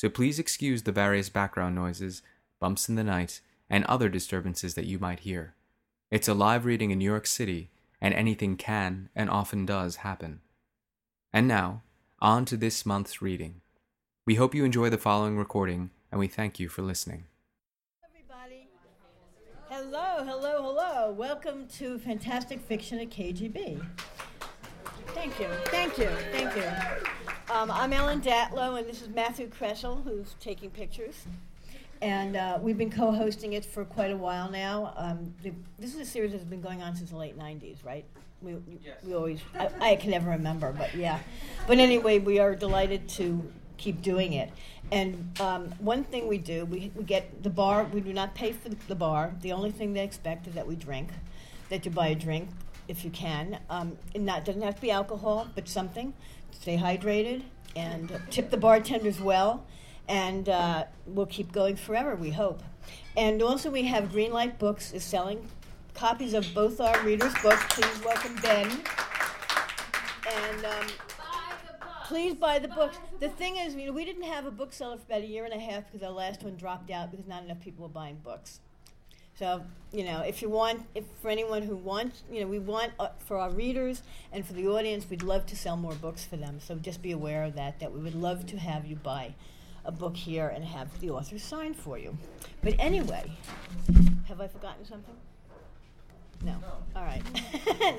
so please excuse the various background noises, bumps in the night, and other disturbances that you might hear. It's a live reading in New York City, and anything can and often does happen. And now, on to this month's reading. We hope you enjoy the following recording, and we thank you for listening. Everybody, hello, hello, hello. Welcome to Fantastic Fiction at KGB. Thank you, thank you, thank you. Um, I'm Ellen Datlow, and this is Matthew Kressel, who's taking pictures. And uh, we've been co hosting it for quite a while now. Um, the, this is a series that's been going on since the late 90s, right? We, yes. we always, I, I, can never remember, but yeah. But anyway, we are delighted to keep doing it. And um, one thing we do, we, we get the bar, we do not pay for the bar. The only thing they expect is that we drink, that you buy a drink if you can. Um, and not doesn't have to be alcohol, but something stay hydrated, and tip the bartenders well, and uh, we'll keep going forever, we hope. And also, we have Greenlight Books is selling copies of both our readers' books. Please welcome Ben. And um, please buy the books. The thing is, you know, we didn't have a bookseller for about a year and a half because our last one dropped out because not enough people were buying books. So, you know, if you want, if for anyone who wants, you know, we want uh, for our readers and for the audience, we'd love to sell more books for them. So just be aware of that, that we would love to have you buy a book here and have the author sign for you. But anyway, have I forgotten something? No. no. All right.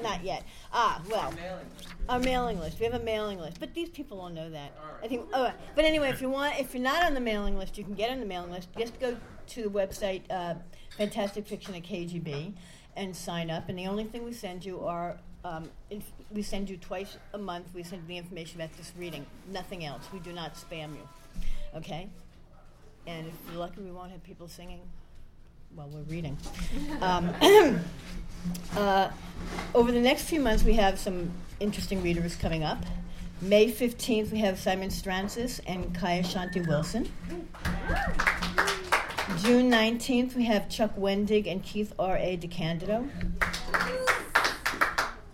Not yet. Ah, well. Our mailing, our mailing list. We have a mailing list, but these people all know that. All right. I think. Oh, but anyway, if you want, if you're not on the mailing list, you can get on the mailing list. Just go to the website. Uh, Fantastic Fiction at KGB and sign up. And the only thing we send you are um, inf- we send you twice a month. We send you the information about this reading. Nothing else. We do not spam you. Okay. And if you're lucky, we won't have people singing while we're reading. Um, uh, over the next few months, we have some interesting readers coming up. May 15th, we have Simon Strantzas and Kai Ashante Wilson. June 19th, we have Chuck Wendig and Keith R.A. DeCandido.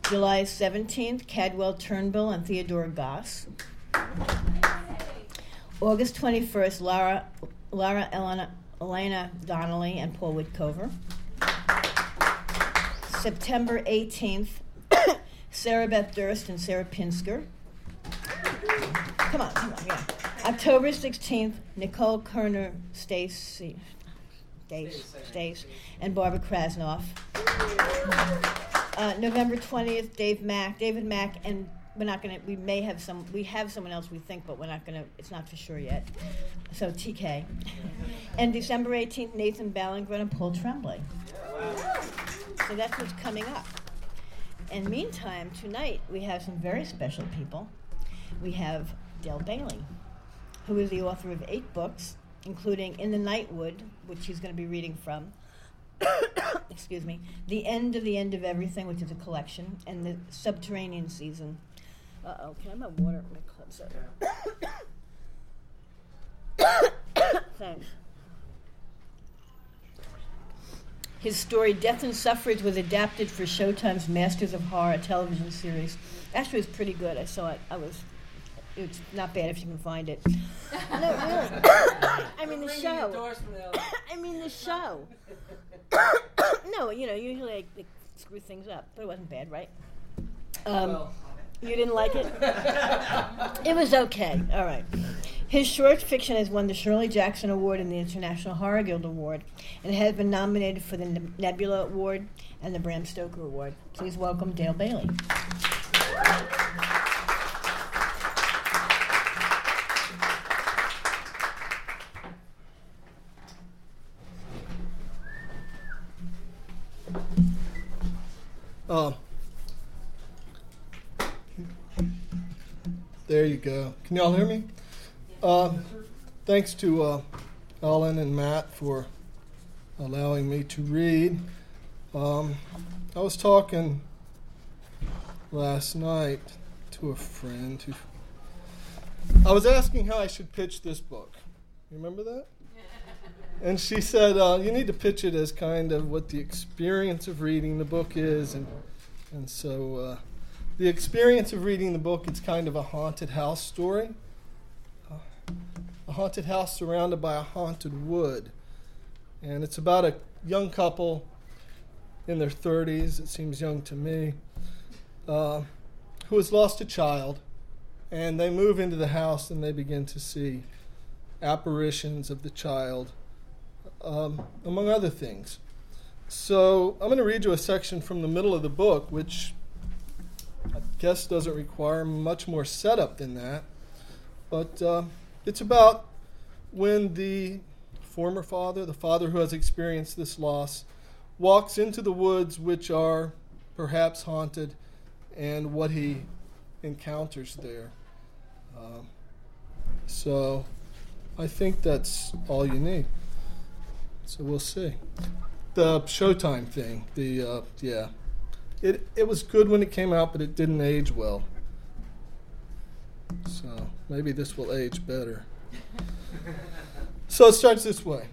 July 17th, Cadwell Turnbull and Theodora Goss. August 21st, Lara, Lara Elena, Elena Donnelly and Paul Witcover. September 18th, Sarah Beth Durst and Sarah Pinsker. Come on, come on, yeah. October 16th, Nicole Kerner, Stacy, Stace, Stace, and Barbara Krasnoff. Uh, November 20th, Dave Mack, David Mack, and we're not going to, we may have some, we have someone else we think, but we're not going to, it's not for sure yet. So TK. And December 18th, Nathan Ballingrud and Paul Tremblay. So that's what's coming up. And meantime, tonight we have some very special people. We have Dale Bailey who is the author of eight books, including In the Night Wood, which he's going to be reading from. Excuse me. The End of the End of Everything, which is a collection, and The Subterranean Season. Uh oh, can I have water? My clubs up. Thanks. His story Death and Suffrage was adapted for Showtime's Masters of Horror television series. Actually, it was pretty good. I saw it. I was it's not bad if you can find it. no, really. I mean the show. I mean the show. no, you know, usually I, I, screw things up, but it wasn't bad, right? Um, well. You didn't like it? it was okay. All right. His short fiction has won the Shirley Jackson Award and the International Horror Guild Award, and has been nominated for the Nebula Award and the Bram Stoker Award. Please welcome Dale Bailey. Uh, there you go. Can y'all hear me? Uh, thanks to uh, Ellen and Matt for allowing me to read. Um, I was talking last night to a friend who. I was asking how I should pitch this book. You remember that? And she said, uh, "You need to pitch it as kind of what the experience of reading the book is," and and so uh, the experience of reading the book it's kind of a haunted house story, uh, a haunted house surrounded by a haunted wood, and it's about a young couple in their 30s. It seems young to me, uh, who has lost a child, and they move into the house and they begin to see apparitions of the child um, among other things. So I'm going to read you a section from the middle of the book, which I guess doesn't require much more setup than that. But uh, it's about when the former father, the father who has experienced this loss, walks into the woods which are perhaps haunted and what he encounters there. Um, so I think that's all you need. So we'll see. The Showtime thing, the uh, yeah, it it was good when it came out, but it didn't age well. So maybe this will age better. so it starts this way.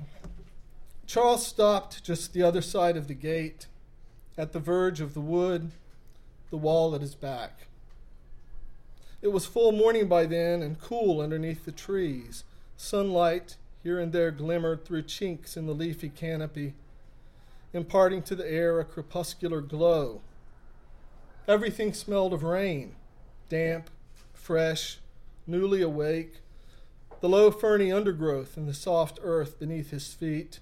Charles stopped just the other side of the gate, at the verge of the wood, the wall at his back. It was full morning by then and cool underneath the trees. Sunlight here and there glimmered through chinks in the leafy canopy, imparting to the air a crepuscular glow. Everything smelled of rain, damp, fresh, newly awake, the low ferny undergrowth and the soft earth beneath his feet,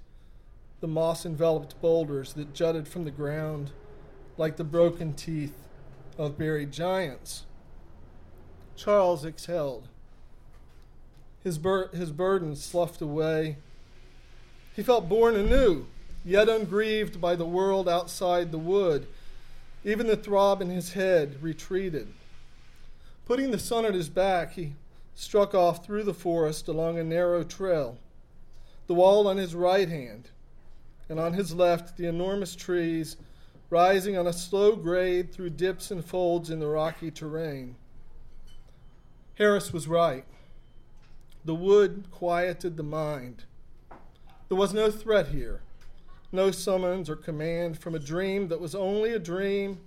the moss enveloped boulders that jutted from the ground like the broken teeth of buried giants. Charles exhaled his, bur- his burden sloughed away. He felt born anew, yet ungrieved by the world outside the wood. Even the throb in his head retreated. Putting the sun at his back, he struck off through the forest along a narrow trail, the wall on his right hand, and on his left, the enormous trees rising on a slow grade through dips and folds in the rocky terrain. Harris was right. The wood quieted the mind. There was no threat here, no summons or command from a dream that was only a dream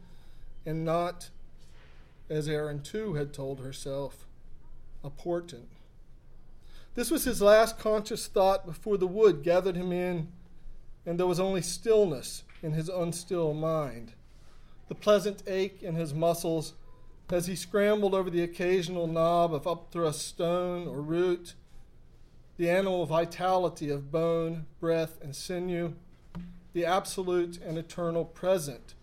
and not, as Erin too had told herself, a portent. This was his last conscious thought before the wood gathered him in, and there was only stillness in his unstill mind. The pleasant ache in his muscles as he scrambled over the occasional knob of upthrust stone or root, the animal vitality of bone, breath, and sinew, the absolute and eternal present,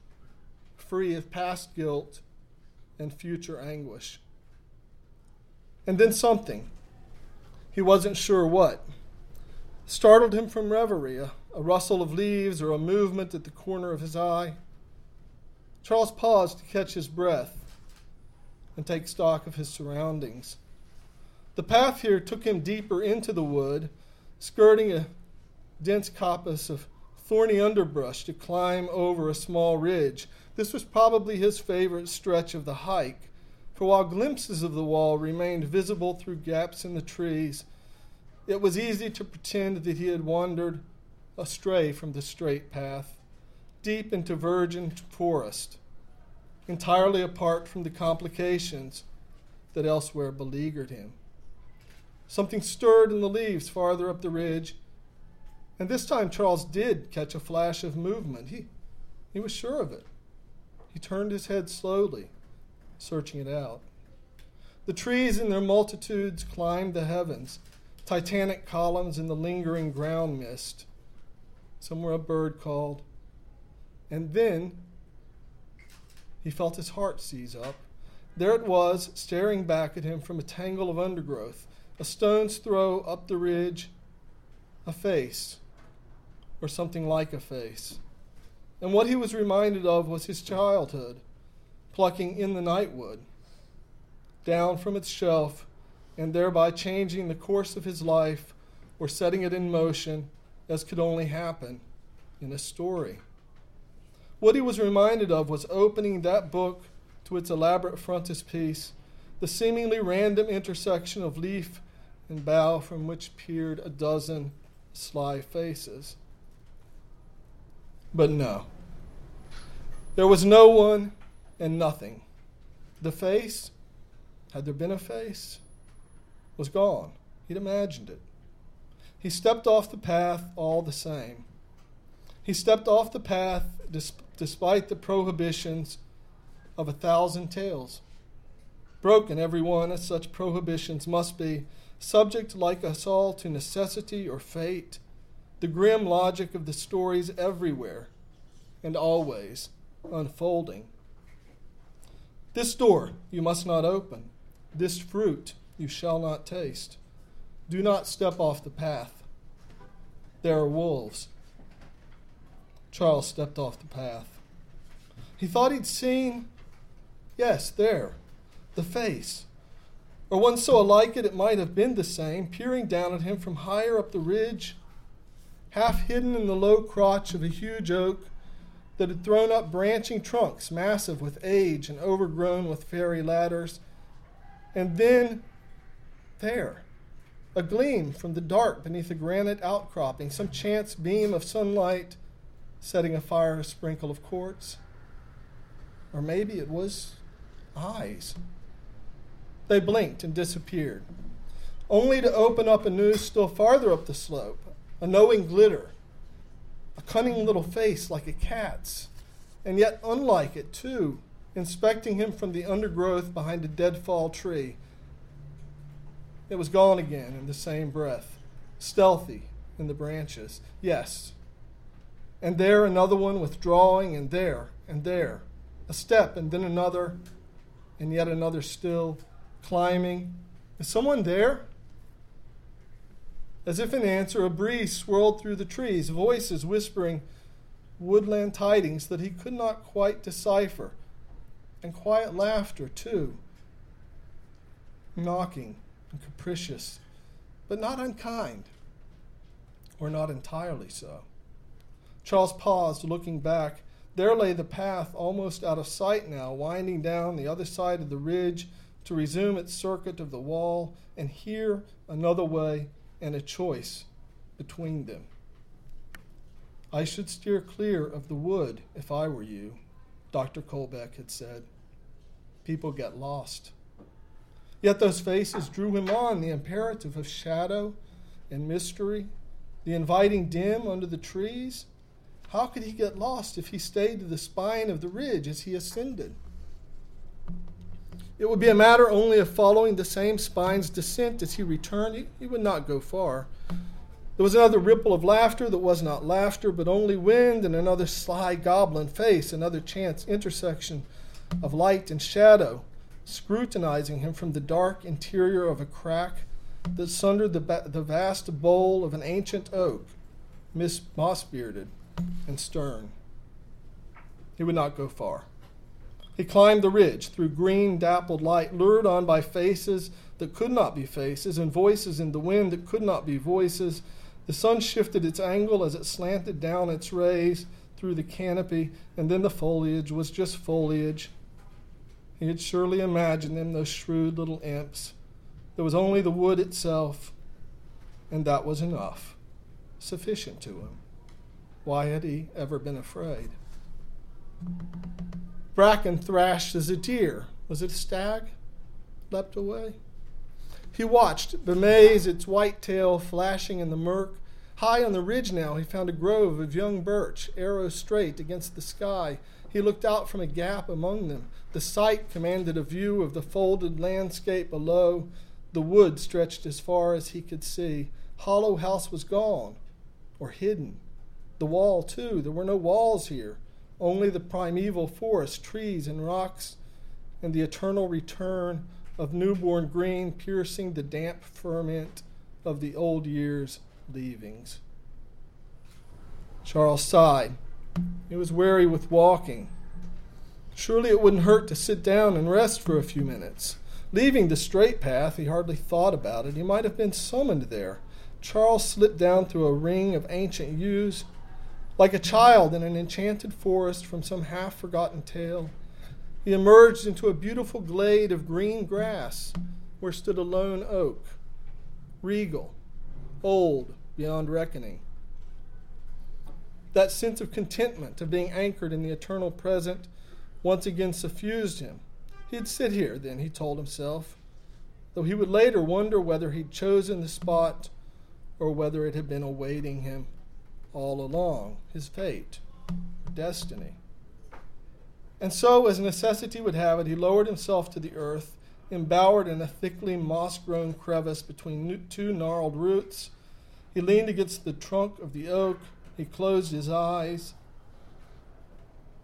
free of past guilt and future anguish. And then something, he wasn't sure what, startled him from reverie, a, a rustle of leaves or a movement at the corner of his eye. Charles paused to catch his breath and take stock of his surroundings. The path here took him deeper into the wood, skirting a dense coppice of thorny underbrush to climb over a small ridge. This was probably his favorite stretch of the hike, for while glimpses of the wall remained visible through gaps in the trees, it was easy to pretend that he had wandered astray from the straight path, deep into virgin forest entirely apart from the complications that elsewhere beleaguered him. Something stirred in the leaves farther up the ridge, and this time Charles did catch a flash of movement. He, he was sure of it. He turned his head slowly, searching it out. The trees in their multitudes climbed the heavens, titanic columns in the lingering ground mist. Somewhere a bird called. And then he felt his heart seize up. There it was, staring back at him from a tangle of undergrowth, a stone's throw up the ridge, a face, or something like a face. And what he was reminded of was his childhood, plucking in the nightwood, down from its shelf, and thereby changing the course of his life or setting it in motion as could only happen in a story. What he was reminded of was opening that book to its elaborate frontispiece, the seemingly random intersection of leaf and bough from which peered a dozen sly faces. But no. There was no one and nothing. The face, had there been a face, was gone. He'd imagined it. He stepped off the path all the same. He stepped off the path despite the prohibitions of a thousand tales. Broken, every one, as such prohibitions must be, subject like us all to necessity or fate, the grim logic of the stories everywhere and always unfolding. This door you must not open, this fruit you shall not taste. Do not step off the path. There are wolves. Charles stepped off the path. He thought he'd seen, yes, there, the face, or one so alike it it might have been the same, peering down at him from higher up the ridge, half hidden in the low crotch of a huge oak that had thrown up branching trunks, massive with age and overgrown with fairy ladders. And then, there, a gleam from the dark beneath a granite outcropping, some chance beam of sunlight setting afire a sprinkle of quartz. Or maybe it was eyes. They blinked and disappeared, only to open up anew still farther up the slope, a knowing glitter, a cunning little face like a cat's, and yet unlike it, too, inspecting him from the undergrowth behind a deadfall tree. It was gone again in the same breath, stealthy in the branches. Yes, and there another one withdrawing, and there, and there, a step, and then another, and yet another still, climbing. Is someone there? As if in answer, a breeze swirled through the trees, voices whispering woodland tidings that he could not quite decipher, and quiet laughter, too, knocking and capricious, but not unkind, or not entirely so. Charles paused, looking back. There lay the path, almost out of sight now, winding down the other side of the ridge to resume its circuit of the wall, and here another way and a choice between them. I should steer clear of the wood if I were you, Dr. Colbeck had said. People get lost. Yet those faces drew him on the imperative of shadow and mystery, the inviting dim under the trees how could he get lost if he stayed to the spine of the ridge as he ascended? It would be a matter only of following the same spine's descent as he returned. He, would not go far. There was another ripple of laughter that was not laughter, but only wind, and another sly goblin face, another chance intersection of light and shadow, scrutinizing him from the dark interior of a crack that sundered the, ba- the vast bole of an ancient oak, moss bearded and stern. He would not go far. He climbed the ridge through green, dappled light, lured on by faces that could not be faces and voices in the wind that could not be voices. The sun shifted its angle as it slanted down its rays through the canopy, and then the foliage was just foliage. He had surely imagined them, those shrewd little imps. There was only the wood itself, and that was enough, sufficient to him. Why had he ever been afraid? Bracken thrashed as a deer. Was it a stag? Leapt away. He watched, bemazed, its white tail flashing in the murk. High on the ridge now, he found a grove of young birch, arrows straight against the sky. He looked out from a gap among them. The sight commanded a view of the folded landscape below. The wood stretched as far as he could see. Hollow House was gone or hidden. The wall, too. There were no walls here, only the primeval forest, trees, and rocks, and the eternal return of newborn green piercing the damp ferment of the old year's leavings. Charles sighed. He was weary with walking. Surely it wouldn't hurt to sit down and rest for a few minutes. Leaving the straight path, he hardly thought about it. He might have been summoned there Charles slipped down through a ring of ancient yews, like a child in an enchanted forest from some half forgotten tale. He emerged into a beautiful glade of green grass where stood a lone oak, regal, old beyond reckoning. That sense of contentment, of being anchored in the eternal present, once again suffused him. He'd sit here then, he told himself, though he would later wonder whether he'd chosen the spot or whether it had been awaiting him all along, his fate, destiny. And so, as necessity would have it, he lowered himself to the earth, embowered in a thickly moss grown crevice between two gnarled roots. He leaned against the trunk of the oak. He closed his eyes.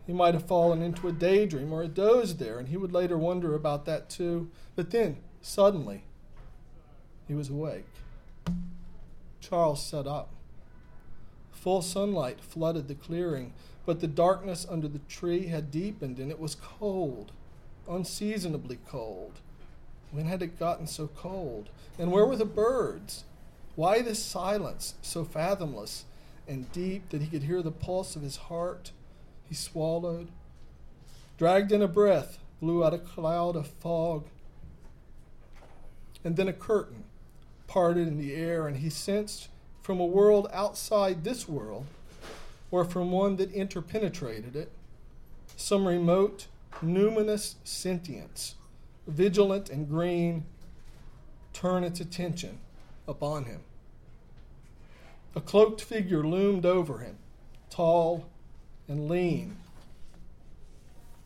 He might have fallen into a daydream or a doze there, and he would later wonder about that too. But then, suddenly, he was awake. Charles sat up. Full sunlight flooded the clearing, but the darkness under the tree had deepened and it was cold, unseasonably cold. When had it gotten so cold? And where were the birds? Why this silence, so fathomless and deep that he could hear the pulse of his heart? He swallowed, dragged in a breath, blew out a cloud of fog, and then a curtain parted in the air, and he sensed from a world outside this world, or from one that interpenetrated it, some remote, numinous sentience, vigilant and green, turn its attention upon him. A cloaked figure loomed over him, tall and lean.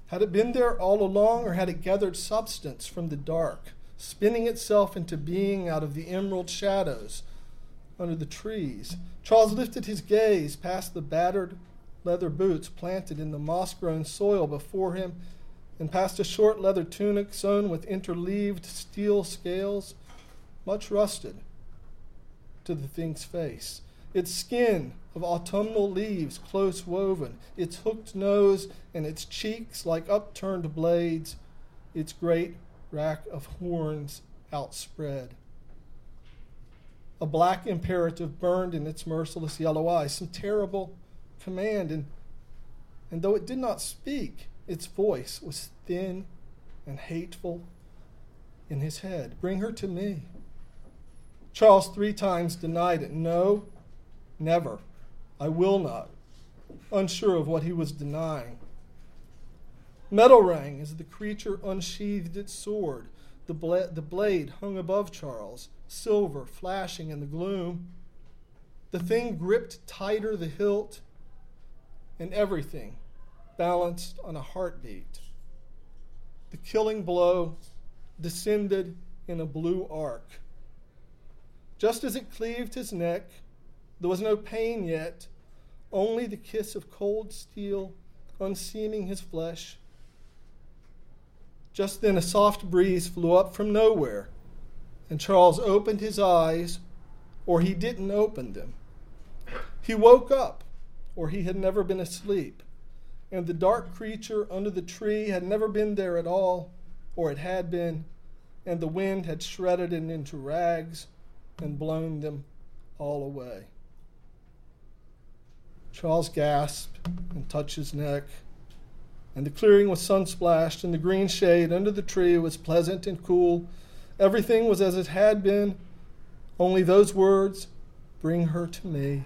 Had it been there all along, or had it gathered substance from the dark? spinning itself into being out of the emerald shadows under the trees. Charles lifted his gaze past the battered leather boots planted in the moss grown soil before him and past a short leather tunic sewn with interleaved steel scales, much rusted to the thing's face. Its skin of autumnal leaves close woven, its hooked nose and its cheeks like upturned blades, its great rack of horns outspread. A black imperative burned in its merciless yellow eyes, some terrible command, and, and though it did not speak, its voice was thin and hateful in his head. Bring her to me. Charles three times denied it. No, never. I will not. Unsure of what he was denying. Metal rang as the creature unsheathed its sword. The, bla- the blade hung above Charles, silver flashing in the gloom. The thing gripped tighter the hilt, and everything balanced on a heartbeat. The killing blow descended in a blue arc. Just as it cleaved his neck, there was no pain yet, only the kiss of cold steel unseaming his flesh just then, a soft breeze flew up from nowhere, and Charles opened his eyes, or he didn't open them. He woke up, or he had never been asleep, and the dark creature under the tree had never been there at all, or it had been, and the wind had shredded it into rags and blown them all away. Charles gasped and touched his neck and the clearing was sun splashed, and the green shade under the tree was pleasant and cool. Everything was as it had been, only those words, Bring her to me,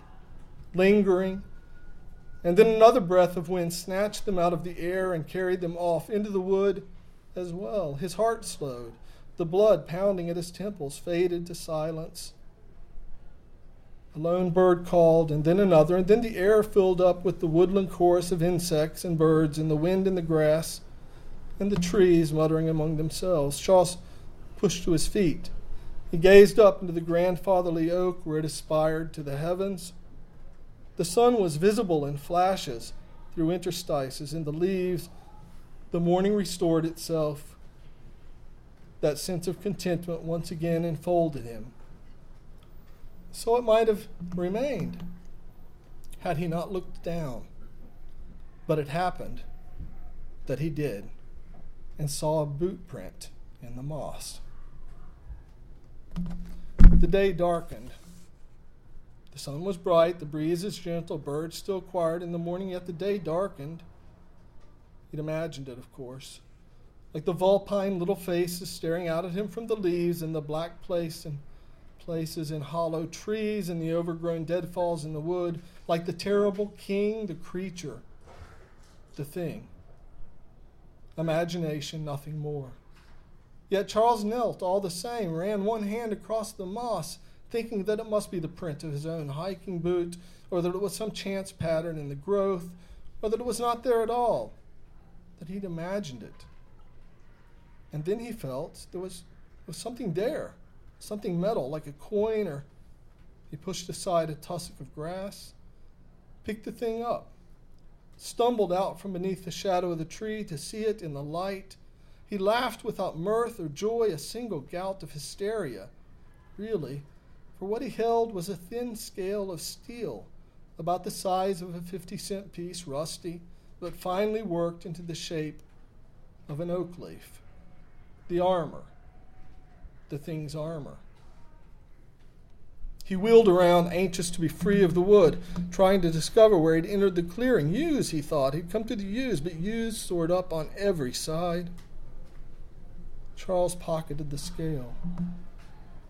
lingering. And then another breath of wind snatched them out of the air and carried them off into the wood as well. His heart slowed. The blood pounding at his temples faded to silence. A lone bird called, and then another, and then the air filled up with the woodland chorus of insects and birds, and the wind in the grass, and the trees muttering among themselves. Charles pushed to his feet. He gazed up into the grandfatherly oak where it aspired to the heavens. The sun was visible in flashes through interstices in the leaves. The morning restored itself. That sense of contentment once again enfolded him so it might have remained had he not looked down. But it happened that he did and saw a boot print in the moss. The day darkened. The sun was bright, the breezes gentle, birds still quiet in the morning, yet the day darkened. He'd imagined it, of course. Like the vulpine little faces staring out at him from the leaves in the black place and places in hollow trees and the overgrown deadfalls in the wood, like the terrible king, the creature, the thing. Imagination, nothing more. Yet Charles knelt all the same, ran one hand across the moss, thinking that it must be the print of his own hiking boot, or that it was some chance pattern in the growth, or that it was not there at all, that he'd imagined it. And then he felt there was, was something there, something metal, like a coin, or he pushed aside a tussock of grass, picked the thing up, stumbled out from beneath the shadow of the tree to see it in the light. He laughed without mirth or joy, a single gout of hysteria. Really, for what he held was a thin scale of steel, about the size of a 50 cent piece, rusty, but finely worked into the shape of an oak leaf. The armor, the thing's armor. He wheeled around, anxious to be free of the wood, trying to discover where he'd entered the clearing. Yews, he thought. He'd come to the yews, but yews soared up on every side. Charles pocketed the scale.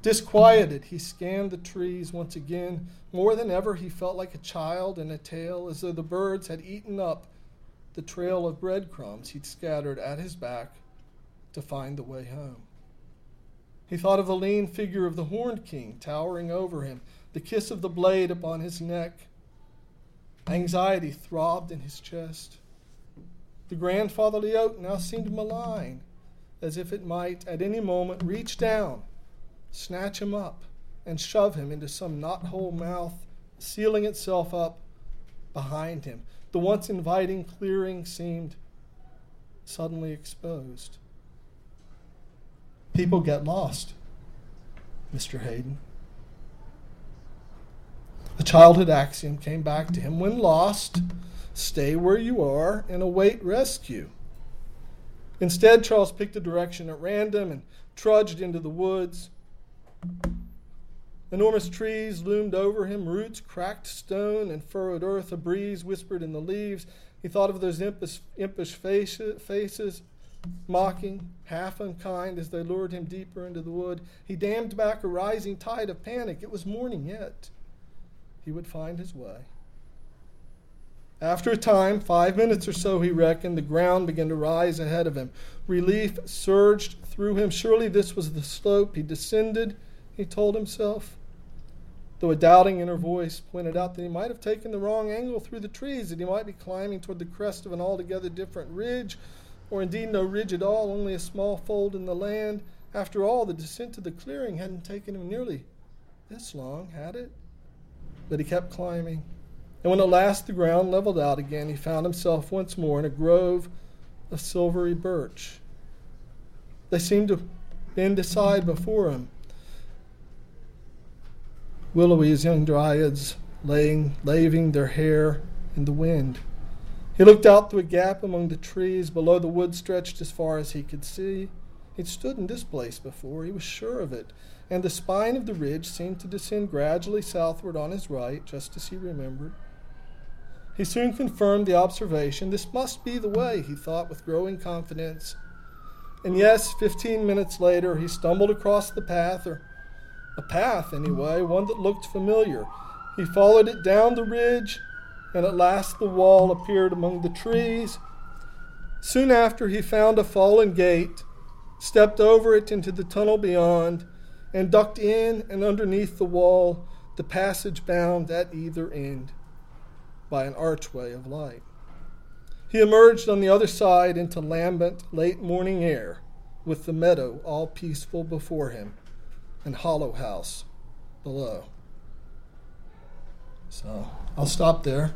Disquieted, he scanned the trees once again. More than ever, he felt like a child in a tale, as though the birds had eaten up the trail of breadcrumbs he'd scattered at his back to find the way home. He thought of the lean figure of the horned king towering over him, the kiss of the blade upon his neck. Anxiety throbbed in his chest. The grandfatherly oak now seemed malign, as if it might at any moment reach down snatch him up, and shove him into some knothole mouth, sealing itself up behind him. The once inviting clearing seemed suddenly exposed. People get lost, Mr. Hayden. A childhood axiom came back to him when lost, stay where you are and await rescue. Instead, Charles picked a direction at random and trudged into the woods. Enormous trees loomed over him, roots cracked stone and furrowed earth. A breeze whispered in the leaves. He thought of those impish, impish faces, mocking, half unkind, as they lured him deeper into the wood. He dammed back a rising tide of panic. It was morning yet. He would find his way. After a time, five minutes or so, he reckoned, the ground began to rise ahead of him. Relief surged through him. Surely this was the slope he descended he told himself. Though a doubting inner voice pointed out that he might have taken the wrong angle through the trees, that he might be climbing toward the crest of an altogether different ridge, or indeed no ridge at all, only a small fold in the land. After all, the descent to the clearing hadn't taken him nearly this long, had it? But he kept climbing. And when at last the ground leveled out again, he found himself once more in a grove of silvery birch. They seemed to bend aside before him willowy as young dryads laying, laving their hair in the wind. He looked out through a gap among the trees. Below the wood stretched as far as he could see. He'd stood in this place before, he was sure of it, and the spine of the ridge seemed to descend gradually southward on his right, just as he remembered. He soon confirmed the observation. This must be the way, he thought with growing confidence. And yes, fifteen minutes later, he stumbled across the path, or a path anyway, one that looked familiar. He followed it down the ridge, and at last the wall appeared among the trees. Soon after, he found a fallen gate, stepped over it into the tunnel beyond, and ducked in and underneath the wall, the passage bound at either end by an archway of light. He emerged on the other side into lambent, late morning air, with the meadow all peaceful before him and Hollow House below. So I'll stop there.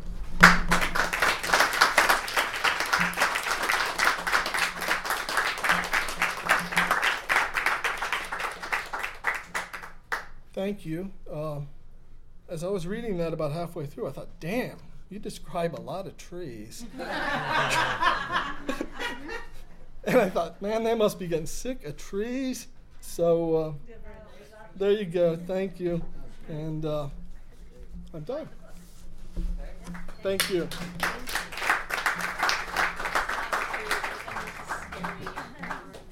Thank you. Um, as I was reading that about halfway through, I thought, damn, you describe a lot of trees. and I thought, man, they must be getting sick of trees. So uh, there you go. Thank you. And uh, I'm done. Thank you.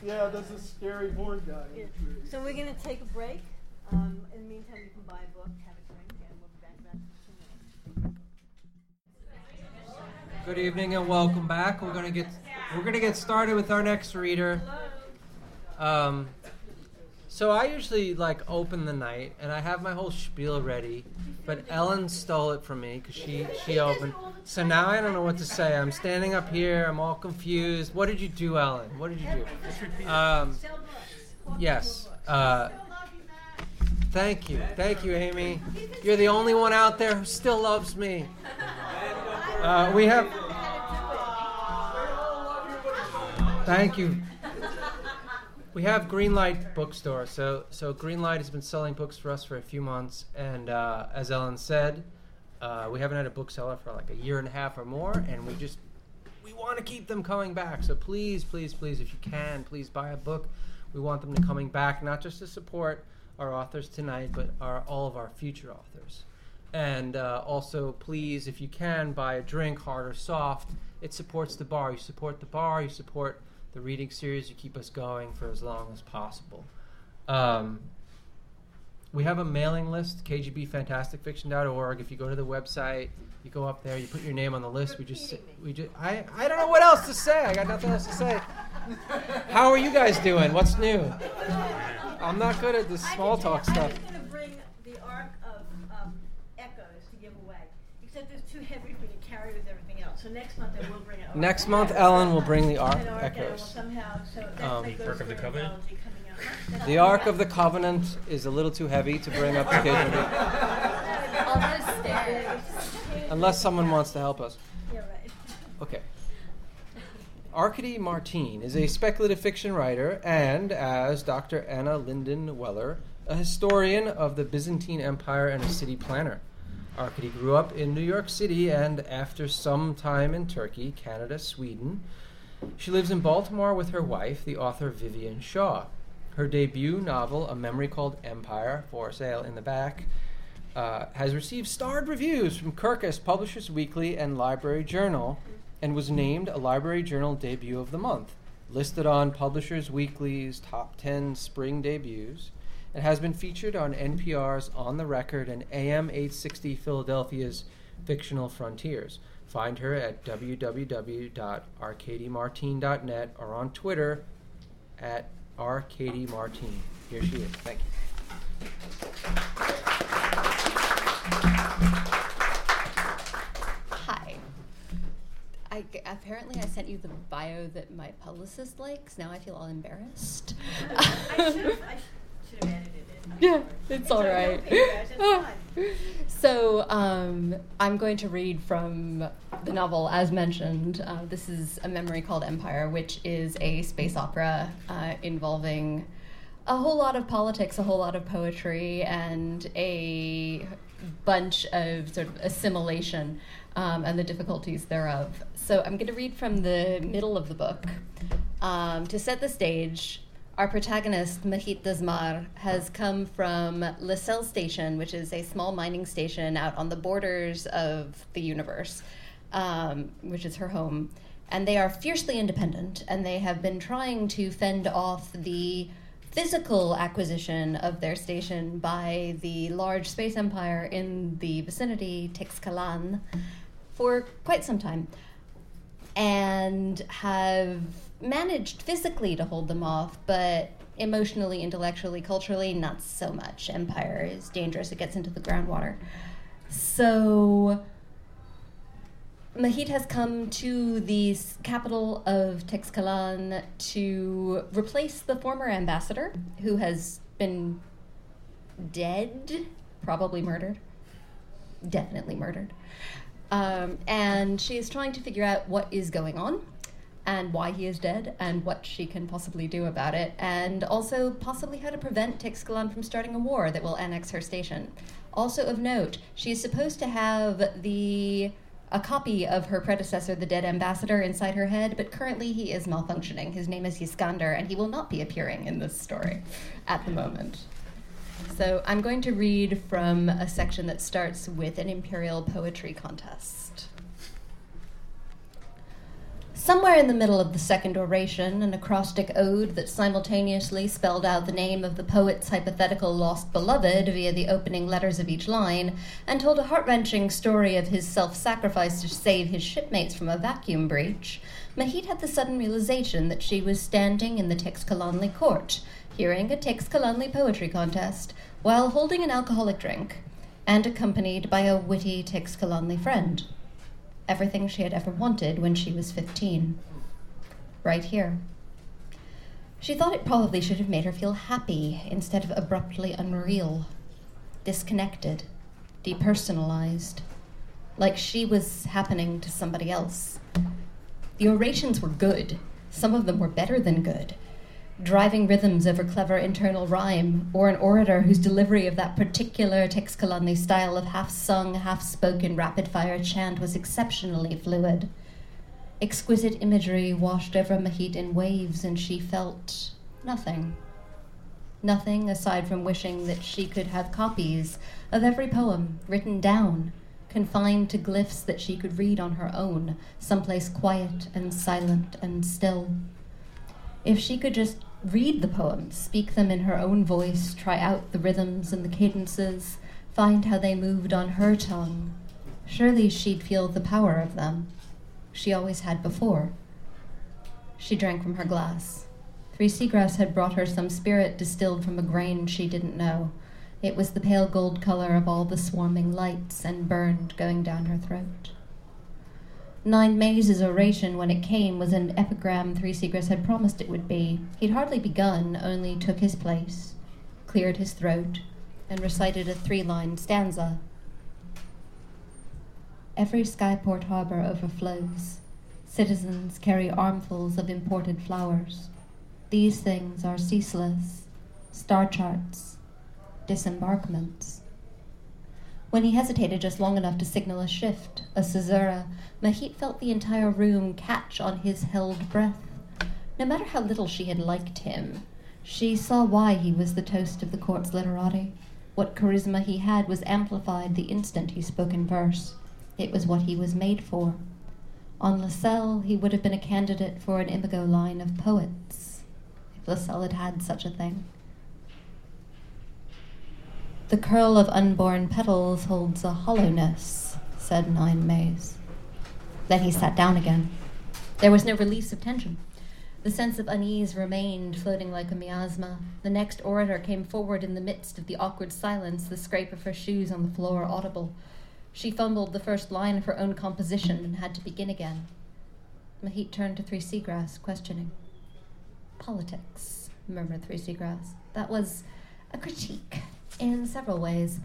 Yeah, there's a scary horn guy. in the tree. So we're going to take a break. Um, in the meantime, you can buy a book, have a drink, and we'll be back in about 15 minutes. Good evening and welcome back. We're gonna get we're gonna get started with our next reader. Um, so I usually like open the night and I have my whole spiel ready, but Ellen stole it from me because she she opened. So now I don't know what to say. I'm standing up here. I'm all confused. What did you do, Ellen? What did you do? Um, yes. Uh, thank you, thank you, Amy. You're the only one out there who still loves me. Uh, we have. Thank you. We have Greenlight Bookstore. So, so Greenlight has been selling books for us for a few months, and uh, as Ellen said, uh, we haven't had a bookseller for like a year and a half or more, and we just we want to keep them coming back. So please, please, please, if you can, please buy a book. We want them to coming back, not just to support our authors tonight, but our all of our future authors. And uh, also, please, if you can, buy a drink, hard or soft. It supports the bar. You support the bar. You support the reading series. to keep us going for as long as possible. Um, we have a mailing list, kgbfantasticfiction.org. If you go to the website, you go up there, you put your name on the list. We just, we just, I, I don't know what else to say. I got nothing else to say. How are you guys doing? What's new? I'm not good at this small talk stuff. was going to bring the Ark of um, Echoes to give away, except it's too heavy for me to carry with everything else. So next month I will bring it. Next month, Ellen will bring the Ark An and Echoes. somehow, so that, Um, that goes Ark of the Covenant? anthology coming out. The Ark of the Covenant is a little too heavy to bring up to KGB, All those stairs. unless someone wants to help us. Yeah, right. Okay. Arkady Martine is a speculative fiction writer and, as Dr. AnnaLinden Weller, a historian of the Byzantine Empire and a city planner. Arkady grew up in New York City and, after some time in Turkey, Canada, Sweden, she lives in Baltimore with her wife, the author Vivian Shaw. Her debut novel, A Memory Called Empire, for sale in the back, uh, has received starred reviews from Kirkus, Publishers Weekly, and Library Journal, and was named a Library Journal Debut of the Month, listed on Publishers Weekly's top 10 spring debuts, and has been featured on NPR's On the Record and AM 860 Philadelphia's Fictional Frontiers. Find her at www.arkadymartine.net or on Twitter at arkadymartine. Here she is. Thank you. Hi. I, apparently, I sent you the bio that my publicist likes. Now I feel all embarrassed. I should I should have edited it. I'm yeah, sorry. it's all right. okay, guys, it's fine. so, um, I'm going to read from the novel, as mentioned. Uh, this is a memory called Empire, which is a space opera uh, involving a whole lot of politics, a whole lot of poetry, and a bunch of sort of assimilation um, and the difficulties thereof. So I'm going to read from the middle of the book. Um, to set the stage, our protagonist, Mahit Dzmare, has come from Lsel Station, which is a small mining station out on the borders of the universe, um, which is her home. And they are fiercely independent, and they have been trying to fend off the physical acquisition of their station by the large space empire in the vicinity, Teixcalaan, for quite some time, and have managed physically to hold them off, but emotionally, intellectually, culturally, not so much. Empire is dangerous, it gets into the groundwater. So. Mahit has come to the capital of Teixcalaan to replace the former ambassador, who has been dead, probably murdered, definitely murdered. Um, and she is trying to figure out what is going on and why he is dead and what she can possibly do about it, and also possibly how to prevent Teixcalaan from starting a war that will annex her station. Also of note, she is supposed to have the a copy of her predecessor, the dead ambassador, inside her head, but currently he is malfunctioning. His name is Yskandr, and he will not be appearing in this story at the moment. So I'm going to read from a section that starts with an imperial poetry contest. Somewhere in the middle of the second oration, an acrostic ode that simultaneously spelled out the name of the poet's hypothetical lost beloved via the opening letters of each line, and told a heart wrenching story of his self sacrifice to save his shipmates from a vacuum breach, Mahit had the sudden realization that she was standing in the Teixcalaanli court, hearing a Teixcalaanli poetry contest, while holding an alcoholic drink, and accompanied by a witty Teixcalaanli friend everything she had ever wanted when she was 15. Right here. She thought it probably should have made her feel happy instead of abruptly unreal, disconnected, depersonalized, like she was happening to somebody else. The orations were good, some of them were better than good driving rhythms over clever internal rhyme, or an orator whose delivery of that particular Teixcalaanli style of half sung, half spoken rapid fire chant was exceptionally fluid. Exquisite imagery washed over Mahit in waves, and she felt nothing. Nothing aside from wishing that she could have copies of every poem written down, confined to glyphs that she could read on her own, someplace quiet and silent and still. If she could just read the poems, speak them in her own voice, try out the rhythms and the cadences, find how they moved on her tongue. Surely she'd feel the power of them. She always had before. She drank from her glass. Three Seagrass had brought her some spirit distilled from a grain she didn't know. It was the pale gold color of all the swarming lights and burned going down her throat. Nine Maize' oration, when it came, was an epigram Three Seagrass had promised it would be. He'd hardly begun, only took his place, cleared his throat, and recited a three line stanza. Every skyport harbor overflows. Citizens carry armfuls of imported flowers. These things are ceaseless star charts, disembarkments. When he hesitated just long enough to signal a shift, a caesura, Mahit felt the entire room catch on his held breath. No matter how little she had liked him, she saw why he was the toast of the court's literati. What charisma he had was amplified the instant he spoke in verse. It was what he was made for. On Lsel, he would have been a candidate for an imago line of poets, if Lsel had had such a thing. The curl of unborn petals holds a hollowness, said Nine Maize. Then he sat down again. There was no release of tension. The sense of unease remained, floating like a miasma. The next orator came forward in the midst of the awkward silence, the scrape of her shoes on the floor audible. She fumbled the first line of her own composition and had to begin again. Mahit turned to Three Seagrass, questioning. Politics, murmured Three Seagrass. That was a critique in several ways.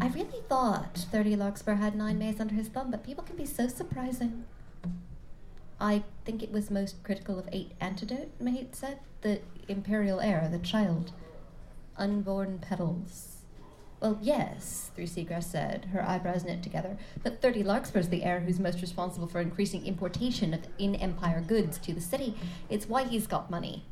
I really thought 30 Larkspur had nine Maize under his thumb, but people can be so surprising. I think it was most critical of eight antidote, Mahit said. The imperial heir, the child. Unborn petals. Well, yes, Three Seagrass said, her eyebrows knit together, but 30 Larkspur's the heir who's most responsible for increasing importation of in empire goods to the city. It's why he's got money.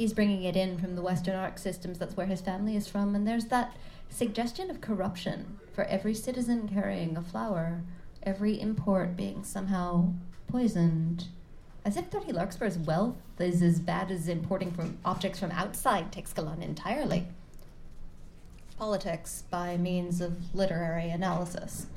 He's bringing it in from the Western Arc systems, that's where his family is from, and there's that suggestion of corruption for every citizen carrying a flower, every import being somehow poisoned. As if 30 Larkspur's wealth is as bad as importing from objects from outside Teixcalaan entirely. Politics by means of literary analysis.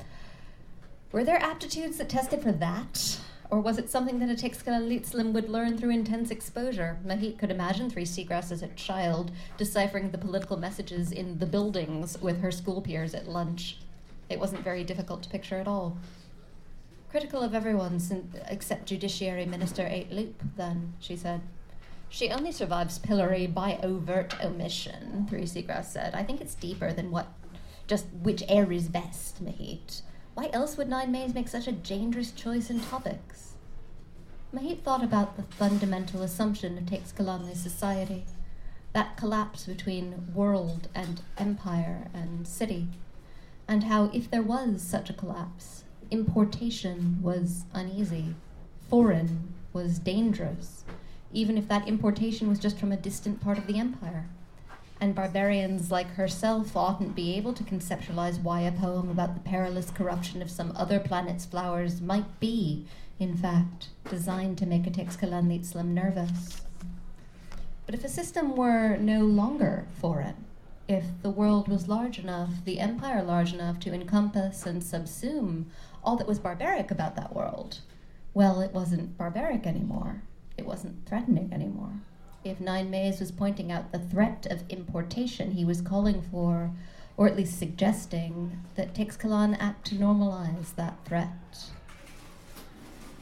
Were there aptitudes that tested for that? Or was it something that a Teixcalaanlitzlim would learn through intense exposure? Mahit could imagine Three Seagrass as a child deciphering the political messages in the buildings with her school peers at lunch. It wasn't very difficult to picture at all. Critical of everyone except Judiciary Minister Eight Loop, then, she said. She only survives pillory by overt omission, Three Seagrass said. I think it's deeper than what just which heir is best, Mahit. Why else would Nine Maize make such a dangerous choice in topics? Mahit thought about the fundamental assumption of Teixcalaanli society, that collapse between world and empire and city, and how if there was such a collapse, importation was uneasy, foreign was dangerous, even if that importation was just from a distant part of the empire and barbarians like herself oughtn't be able to conceptualize why a poem about the perilous corruption of some other planet's flowers might be, in fact, designed to make a Teixcalaanlitzlim nervous. But if a system were no longer foreign, if the world was large enough, the empire large enough to encompass and subsume all that was barbaric about that world, well, it wasn't barbaric anymore. It wasn't threatening anymore. If Nine Maize was pointing out the threat of importation, he was calling for, or at least suggesting, that Teixcalaan act to normalize that threat,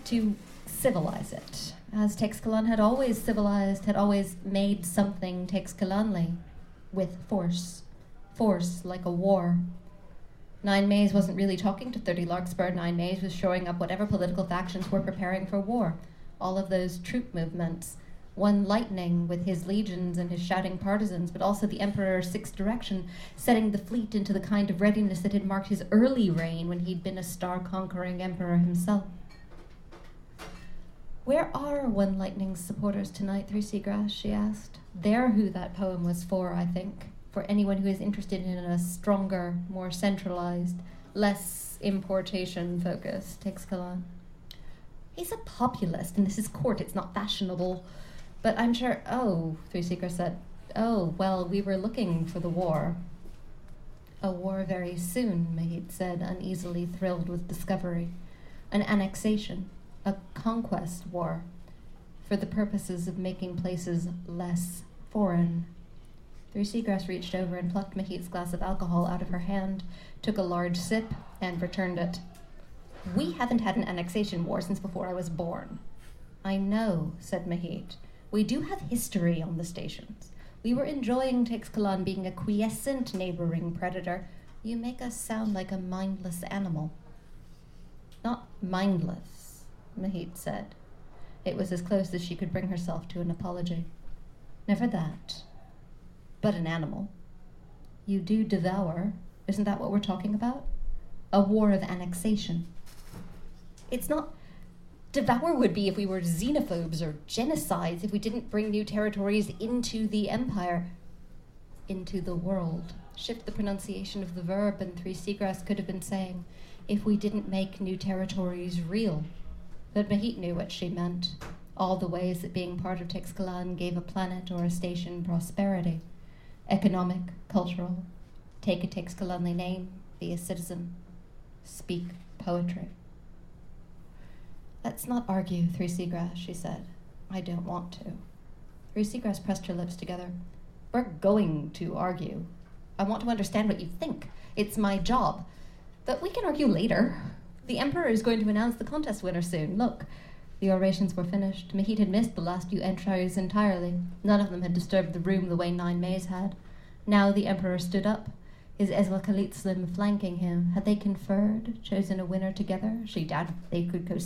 to civilize it, as Teixcalaan had always civilized, had always made something Teixcalaanli, with force, force like a war. Nine Maize wasn't really talking to 30 Larkspur. Nine Maize was showing up whatever political factions were preparing for war. All of those troop movements, one lightning with his legions and his shouting partisans, but also the Emperor's sixth direction, setting the fleet into the kind of readiness that had marked his early reign when he'd been a star conquering emperor himself. Where are One Lightning's supporters tonight, Three Seagrass? she asked. They're who that poem was for, I think, for anyone who is interested in a stronger, more centralized, less importation focused Teixcalaan. He's a populist, and this is court, it's not fashionable. But I'm sure. Oh, Three Seagrass said, Oh, well, we were looking for the war. A war very soon, Mahit said, uneasily thrilled with discovery. An annexation, a conquest war, for the purposes of making places less foreign. Three Seagrass reached over and plucked Mahit's glass of alcohol out of her hand, took a large sip, and returned it. We haven't had an annexation war since before I was born. I know, said Mahit. We do have history on the stations. We were enjoying Teixcalaan being a quiescent neighboring predator. You make us sound like a mindless animal. Not mindless, Mahit said. It was as close as she could bring herself to an apology. Never that. But an animal. You do devour. Isn't that what we're talking about? A war of annexation. It's not devour would be if we were xenophobes or genocides, if we didn't bring new territories into the empire, into the world. Shift the pronunciation of the verb, and Three Seagrass could have been saying, if we didn't make new territories real. But Mahit knew what she meant. All the ways that being part of Teixcalaan gave a planet or a station prosperity economic, cultural. Take a Teixcalaanli name, be a citizen, speak poetry. Let's not argue, Three Seagrass, she said. I don't want to. Three Seagrass pressed her lips together. We're going to argue. I want to understand what you think. It's my job. But we can argue later. The Emperor is going to announce the contest winner soon. Look. The orations were finished. Mahit had missed the last few entries entirely. None of them had disturbed the room the way Nine Maize had. Now the Emperor stood up his Ezla flanking him. Had they conferred, chosen a winner together? She doubted they could, co-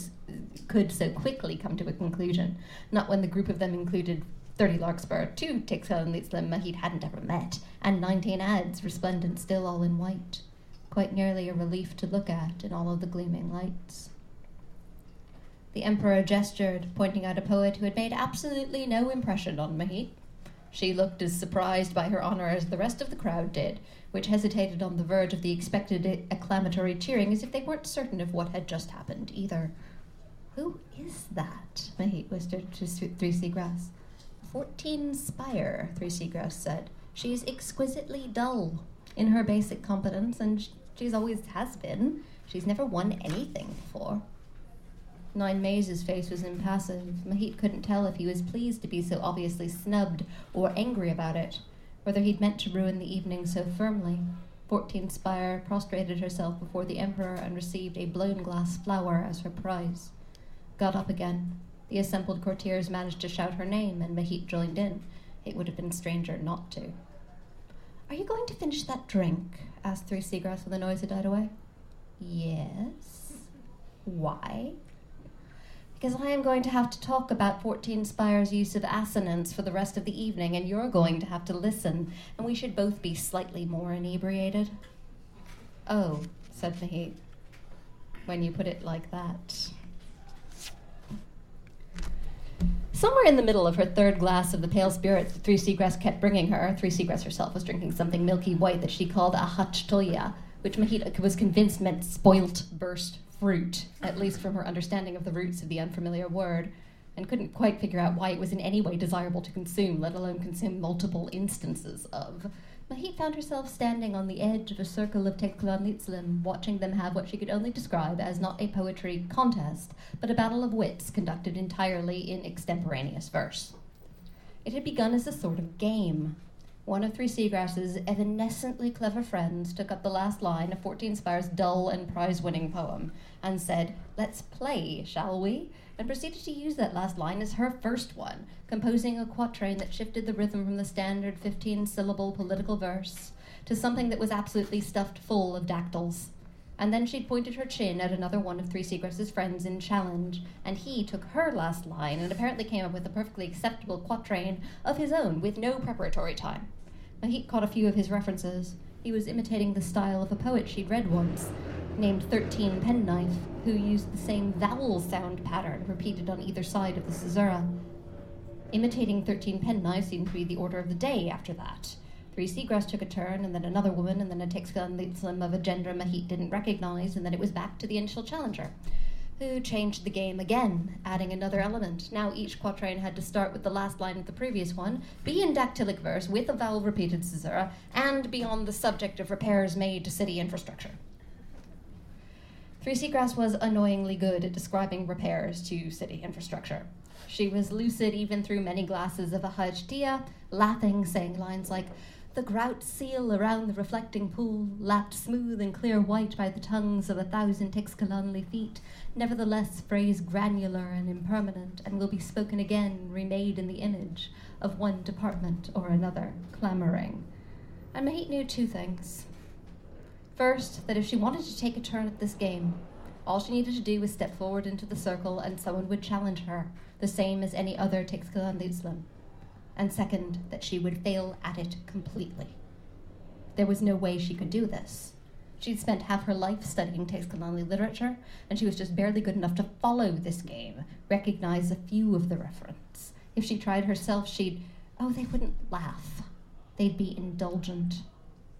could so quickly come to a conclusion, not when the group of them included 30 Larkspur, two Teixcalaanlitzlim Mahit hadn't ever met, and 19 Adze, resplendent still all in white. Quite nearly a relief to look at in all of the gleaming lights. The Emperor gestured, pointing out a poet who had made absolutely no impression on Mahit. She looked as surprised by her honor as the rest of the crowd did, which hesitated on the verge of the expected acclamatory cheering as if they weren't certain of what had just happened either. Who is that? Mahit whispered to Three Seagrass. Fourteen Spire, Three Seagrass said. She's exquisitely dull in her basic competence, and she's always has been. She's never won anything before. Nine Maize' face was impassive. Mahit couldn't tell if he was pleased to be so obviously snubbed or angry about it whether he'd meant to ruin the evening so firmly. Fourteen Spire prostrated herself before the Emperor and received a blown glass flower as her prize. Got up again. The assembled courtiers managed to shout her name, and Mahit joined in. It would have been stranger not to. Are you going to finish that drink? asked Three Seagrass when the noise had died away. Yes. Why? Because I am going to have to talk about 14 Spire's use of assonance for the rest of the evening, and you're going to have to listen, and we should both be slightly more inebriated. Oh, said Mahit, when you put it like that. Somewhere in the middle of her third glass of the pale spirit that Three Seagrass kept bringing her, Three Seagrass herself was drinking something milky white that she called a hachtoya, which Mahit was convinced meant spoilt burst fruit, at least from her understanding of the roots of the unfamiliar word, and couldn't quite figure out why it was in any way desirable to consume, let alone consume multiple instances of. Mahit found herself standing on the edge of a circle of Tezcatlipocan, watching them have what she could only describe as not a poetry contest, but a battle of wits conducted entirely in extemporaneous verse. It had begun as a sort of game. One of Three Seagrass's evanescently clever friends took up the last line of 14 Spire's dull and prize winning poem and said, Let's play, shall we? and proceeded to use that last line as her first one, composing a quatrain that shifted the rhythm from the standard 15 syllable political verse to something that was absolutely stuffed full of dactyls. And then she'd pointed her chin at another one of Three Seagrass's friends in challenge, and he took her last line and apparently came up with a perfectly acceptable quatrain of his own with no preparatory time. Mahit caught a few of his references. He was imitating the style of a poet she'd read once, named 13 Penknife, who used the same vowel sound pattern repeated on either side of the caesura. Imitating 13 Penknife seemed to be the order of the day after that. Three Seagrass took a turn, and then another woman, and then a Tezcatlipocan of a gender Mahit didn't recognize, and then it was back to the initial challenger, who changed the game again, adding another element. Now each quatrain had to start with the last line of the previous one, be in dactylic verse with a vowel repeated caesura, and be on the subject of repairs made to city infrastructure. Three Seagrass was annoyingly good at describing repairs to city infrastructure. She was lucid even through many glasses of a hajtia, laughing, saying lines like, the grout seal around the reflecting pool, lapped smooth and clear white by the tongues of a thousand Teixcalaanli feet, nevertheless phrase granular and impermanent, and will be spoken again, remade in the image of one department or another, clamoring. And Mahit knew two things. First, that if she wanted to take a turn at this game, all she needed to do was step forward into the circle and someone would challenge her, the same as any other Tixcalan And second, that she would fail at it completely. There was no way she could do this. She'd spent half her life studying Teixcalaanli literature, and she was just barely good enough to follow this game, recognize a few of the reference. If she tried herself, she'd, oh, they wouldn't laugh. They'd be indulgent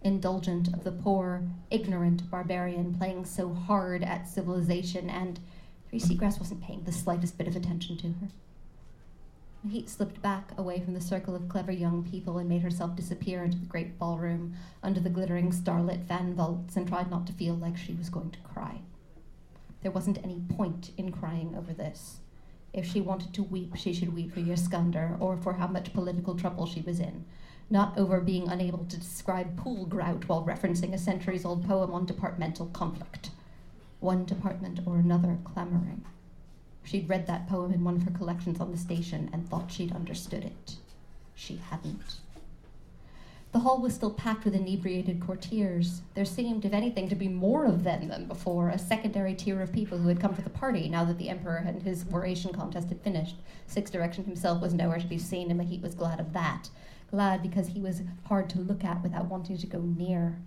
indulgent of the poor, ignorant barbarian playing so hard at civilization, and Three Seagrass wasn't paying the slightest bit of attention to her. Heat slipped back away from the circle of clever young people and made herself disappear into the great ballroom under the glittering starlit fan vaults and tried not to feel like she was going to cry. There wasn't any point in crying over this. If she wanted to weep, she should weep for Yskandr or for how much political trouble she was in, not over being unable to describe pool grout while referencing a centuries old poem on departmental conflict. One department or another clamoring. She'd read that poem in one of her collections on the station and thought she'd understood it. She hadn't. The hall was still packed with inebriated courtiers. There seemed, if anything, to be more of them than before, a secondary tier of people who had come for the party now that the Emperor and his oration contest had finished. Six Direction himself was nowhere to be seen, and Mahit was glad of that. Glad because he was hard to look at without wanting to go near.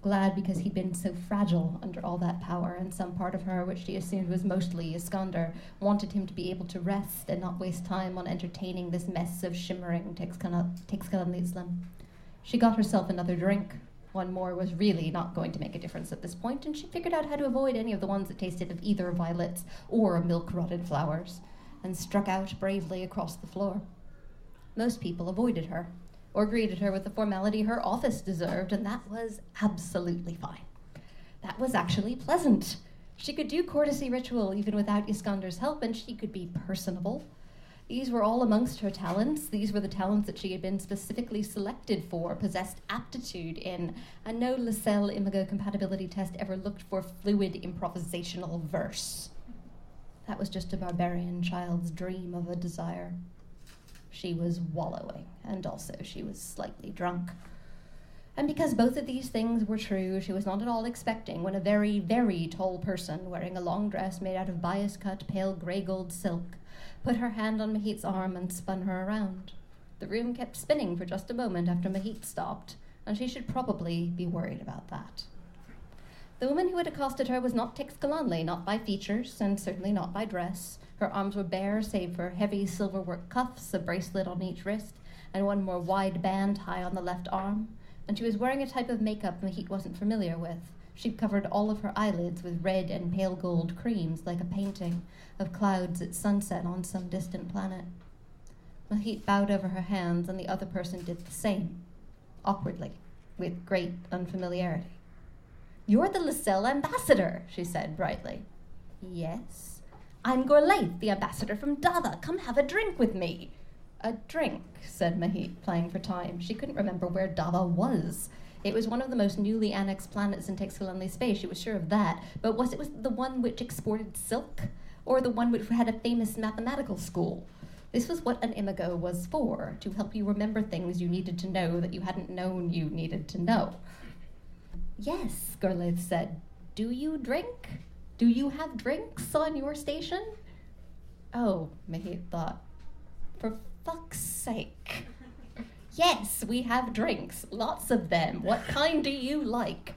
Glad because he'd been so fragile under all that power, and some part of her, which she assumed was mostly Yskandr, wanted him to be able to rest and not waste time on entertaining this mess of shimmering Tezcatlipocan. She got herself another drink. One more was really not going to make a difference at this point, and she figured out how to avoid any of the ones that tasted of either violets or milk rotted flowers, and struck out bravely across the floor. Most people avoided her, or greeted her with the formality her office deserved, and that was absolutely fine. That was actually pleasant. She could do courtesy ritual even without Yskandr's help, and she could be personable. These were all amongst her talents. These were the talents that she had been specifically selected for, possessed aptitude in, and no Lsel Imago compatibility test ever looked for fluid improvisational verse. That was just a barbarian child's dream of a desire she was wallowing, and also she was slightly drunk. And because both of these things were true, she was not at all expecting when a very, very tall person wearing a long dress made out of bias cut pale gray gold silk put her hand on Mahit's arm and spun her around. The room kept spinning for just a moment after Mahit stopped, and she should probably be worried about that. The woman who had accosted her was not Teixcalaanli, not by features, and certainly not by dress. Her arms were bare, save for heavy silverwork cuffs, a bracelet on each wrist, and one more wide band high on the left arm. And she was wearing a type of makeup Mahit wasn't familiar with. She'd covered all of her eyelids with red and pale gold creams, like a painting of clouds at sunset on some distant planet. Mahit bowed over her hands, and the other person did the same, awkwardly, with great unfamiliarity. You're the Lsel ambassador, she said brightly. Yes. I'm Gorlaith, the ambassador from Dava. Come have a drink with me. A drink, said Mahit, playing for time. She couldn't remember where Dava was. It was one of the most newly annexed planets in Teixcalaanli space, she was sure of that. But was it the one which exported silk? Or the one which had a famous mathematical school? This was what an imago was for, to help you remember things you needed to know that you hadn't known you needed to know. Yes, Gorlaith said. Do you drink? Do you have drinks on your station? Oh, Mahit thought. For fuck's sake. Yes, we have drinks. Lots of them. What kind do you like?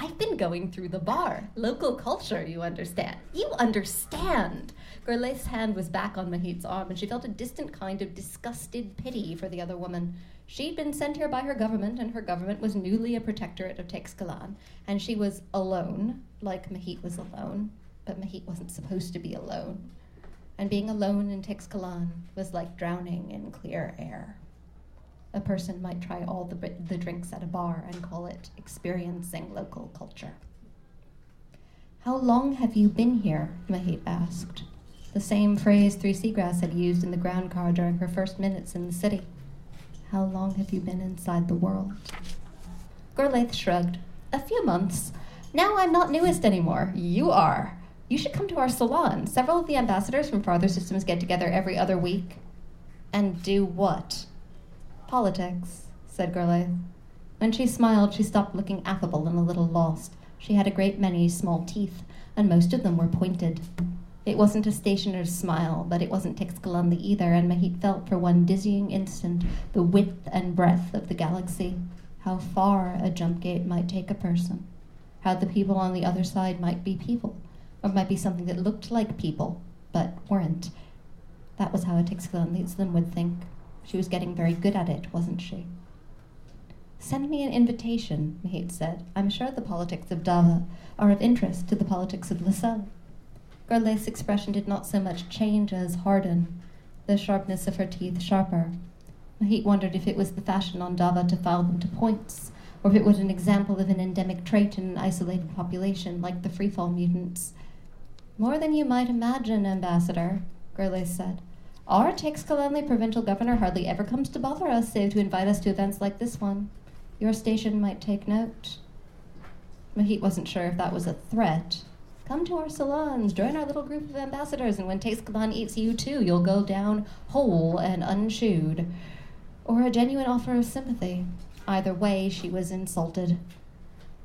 I've been going through the bar. Local culture, you understand. You understand. Gorlaith's hand was back on Mahit's arm, and she felt a distant kind of disgusted pity for the other woman. She'd been sent here by her government, and her government was newly a protectorate of Teixcalaan, and she was alone, like Mahit was alone, but Mahit wasn't supposed to be alone. And being alone in Teixcalaan was like drowning in clear air. A person might try all the, the drinks at a bar and call it experiencing local culture. How long have you been here? Mahit asked. The same phrase Three Seagrass had used in the ground car during her first minutes in the city. How long have you been inside the world? Gorlaith shrugged. A few months. Now I'm not newest anymore. You are. You should come to our salon. Several of the ambassadors from farther systems get together every other week. And do what? Politics, said Gorlaith. When she smiled, she stopped looking affable and a little lost. She had a great many small teeth, and most of them were pointed. It wasn't a stationer's smile, but it wasn't Teixcalaanli either, and Mahit felt for one dizzying instant the width and breadth of the galaxy, how far a jump gate might take a person, how the people on the other side might be people, or might be something that looked like people, but weren't. That was how a Teixcalaanli would think. She was getting very good at it, wasn't she? Send me an invitation, Mahit said. I'm sure the politics of Dava are of interest to the politics of Lsel. Gorlaith's expression did not so much change as harden, the sharpness of her teeth sharper. Mahit wondered if it was the fashion on Dava to file them to points, or if it was an example of an endemic trait in an isolated population like the freefall mutants. More than you might imagine, Ambassador, Gorlaith said. Our Teixcalaanli provincial governor hardly ever comes to bother us save to invite us to events like this one. Your station might take note. Mahit wasn't sure if that was a threat, Come to our salons, join our little group of ambassadors, and when Teixcalaan eats you too, you'll go down whole and unchewed. Or a genuine offer of sympathy. Either way, she was insulted.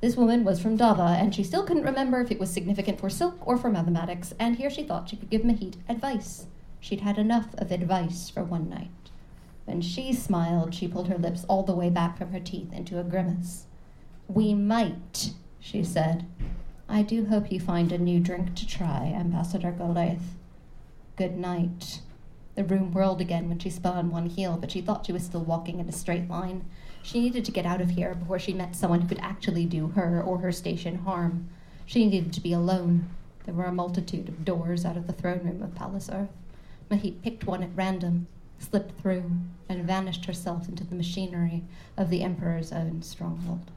This woman was from Dava, and she still couldn't remember if it was significant for silk or for mathematics, and here she thought she could give Mahit advice. She'd had enough of advice for one night. When she smiled, she pulled her lips all the way back from her teeth into a grimace. We might, she said. I do hope you find a new drink to try, Ambassador Gorlaith. Good night. The room whirled again when she spun on one heel, but she thought she was still walking in a straight line. She needed to get out of here before she met someone who could actually do her or her station harm. She needed to be alone. There were a multitude of doors out of the throne room of Palace Earth. Mahit picked one at random, slipped through, and vanished herself into the machinery of the Emperor's own stronghold.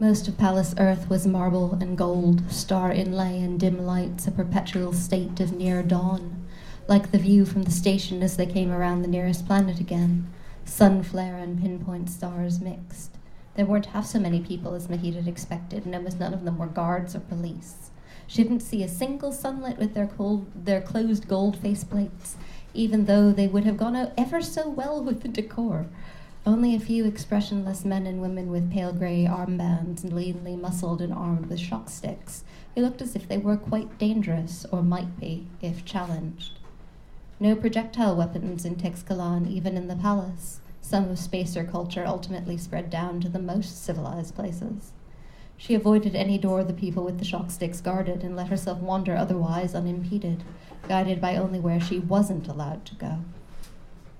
Most of Palace Earth was marble and gold, star inlay and dim lights, a perpetual state of near dawn, like the view from the station as they came around the nearest planet again. Sun flare and pinpoint stars mixed. There weren't half so many people as Mahit had expected, and almost none of them were guards or police. She didn't see a single sunlit with their, cold, their closed gold faceplates, even though they would have gone out ever so well with the decor. Only a few expressionless men and women with pale grey armbands, and leanly muscled and armed with shock sticks, who looked as if they were quite dangerous, or might be, if challenged. No projectile weapons in Teixcalaan, even in the palace. Some of spacer culture ultimately spread down to the most civilized places. She avoided any door the people with the shock sticks guarded and let herself wander otherwise unimpeded, guided by only where she wasn't allowed to go.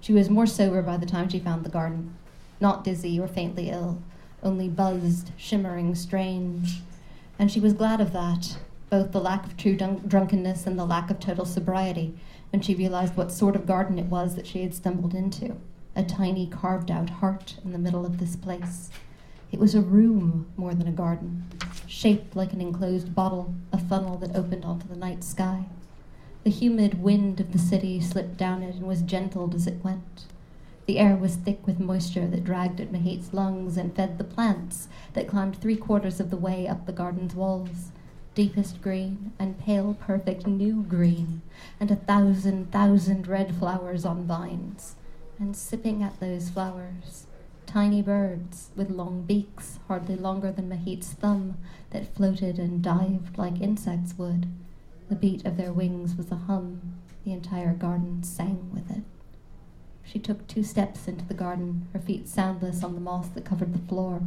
She was more sober by the time she found the garden, not dizzy or faintly ill, only buzzed, shimmering, strange. And she was glad of that, both the lack of true dun- drunkenness and the lack of total sobriety, when she realized what sort of garden it was that she had stumbled into a tiny carved out heart in the middle of this place. It was a room more than a garden, shaped like an enclosed bottle, a funnel that opened onto the night sky. The humid wind of the city slipped down it and was gentled as it went. The air was thick with moisture that dragged at Mahit's lungs and fed the plants that climbed three quarters of the way up the garden's walls, deepest green and pale, perfect new green, and a thousand, thousand red flowers on vines. And sipping at those flowers, tiny birds with long beaks, hardly longer than Mahit's thumb, that floated and dived like insects would. The beat of their wings was a hum. The entire garden sang with it. She took two steps into the garden, her feet soundless on the moss that covered the floor,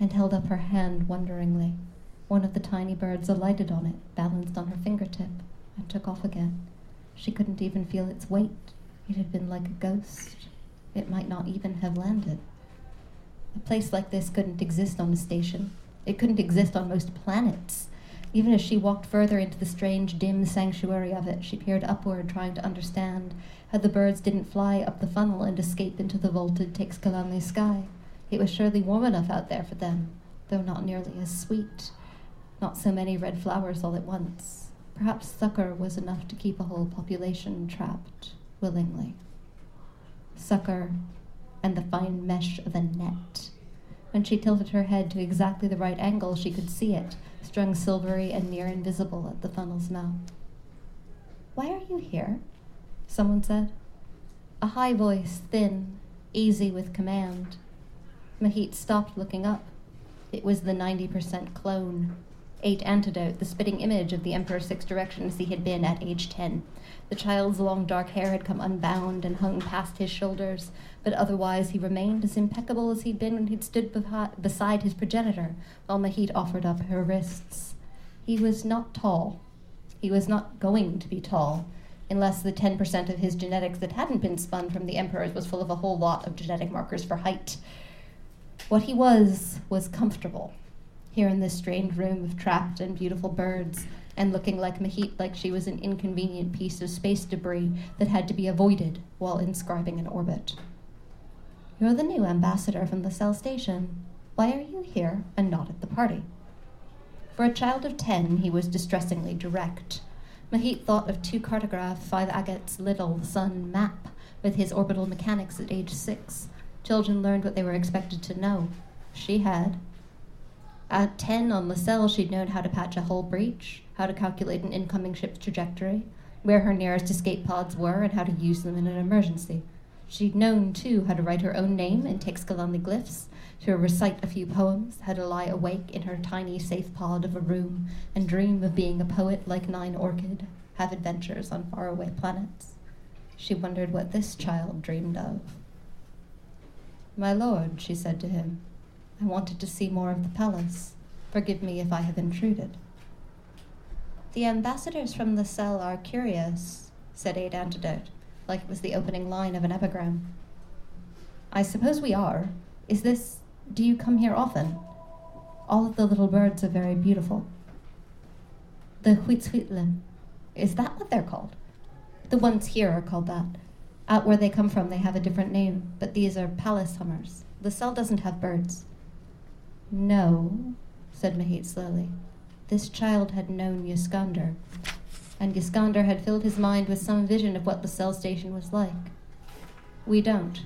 and held up her hand wonderingly. One of the tiny birds alighted on it, balanced on her fingertip, and took off again. She couldn't even feel its weight. It had been like a ghost. It might not even have landed. A place like this couldn't exist on a station. It couldn't exist on most planets. Even as she walked further into the strange, dim sanctuary of it, she peered upward, trying to understand how the birds didn't fly up the funnel and escape into the vaulted Teixcalaanli sky. It was surely warm enough out there for them, though not nearly as sweet. Not so many red flowers all at once. Perhaps succor was enough to keep a whole population trapped willingly. Succor and the fine mesh of a net. When she tilted her head to exactly the right angle, she could see it, strung silvery and near invisible at the funnel's mouth. Why are you here? Someone said. A high voice, thin, easy with command. Mahit stopped looking up. It was the 90% clone. Eight Antidote, the spitting image of the Emperor Six Directions he had been at age 10. The child's long dark hair had come unbound and hung past his shoulders, but otherwise he remained as impeccable as he'd been when he'd stood beside his progenitor while Mahit offered up her wrists. He was not tall. He was not going to be tall, unless the 10% of his genetics that hadn't been spun from the Emperor's was full of a whole lot of genetic markers for height. What he was, was comfortable here in this strange room of trapped and beautiful birds, and looking like Mahit like she was an inconvenient piece of space debris that had to be avoided while inscribing an orbit. You're the new ambassador from the Lsel Station. Why are you here and not at the party? For a child of ten, he was distressingly direct. Mahit thought of two cartograph five agates little sun map with his orbital mechanics at age six. Children learned what they were expected to know. She had. At 10 on Lsel, she'd known how to patch a hull breach, how to calculate an incoming ship's trajectory, where her nearest escape pods were, and how to use them in an emergency. She'd known, too, how to write her own name in Teixcalaanli glyphs, to recite a few poems, how to lie awake in her tiny safe pod of a room and dream of being a poet like Nine Orchid, have adventures on faraway planets. She wondered what this child dreamed of. My lord, she said to him, I wanted to see more of the palace. Forgive me if I have intruded. The ambassadors from the Lsel are curious, said Eight Antidote, like it was the opening line of an epigram. I suppose we are. Is this. Do you come here often? All of the little birds are very beautiful. The Huitzhuitlen. Is that what they're called? The ones here are called that. Out where they come from, they have a different name, but these are palace hummers. The Lsel doesn't have birds. No, said Mahit slowly. This child had known Yskandr, and Yskandr had filled his mind with some vision of what the Lsel Station was like. We don't.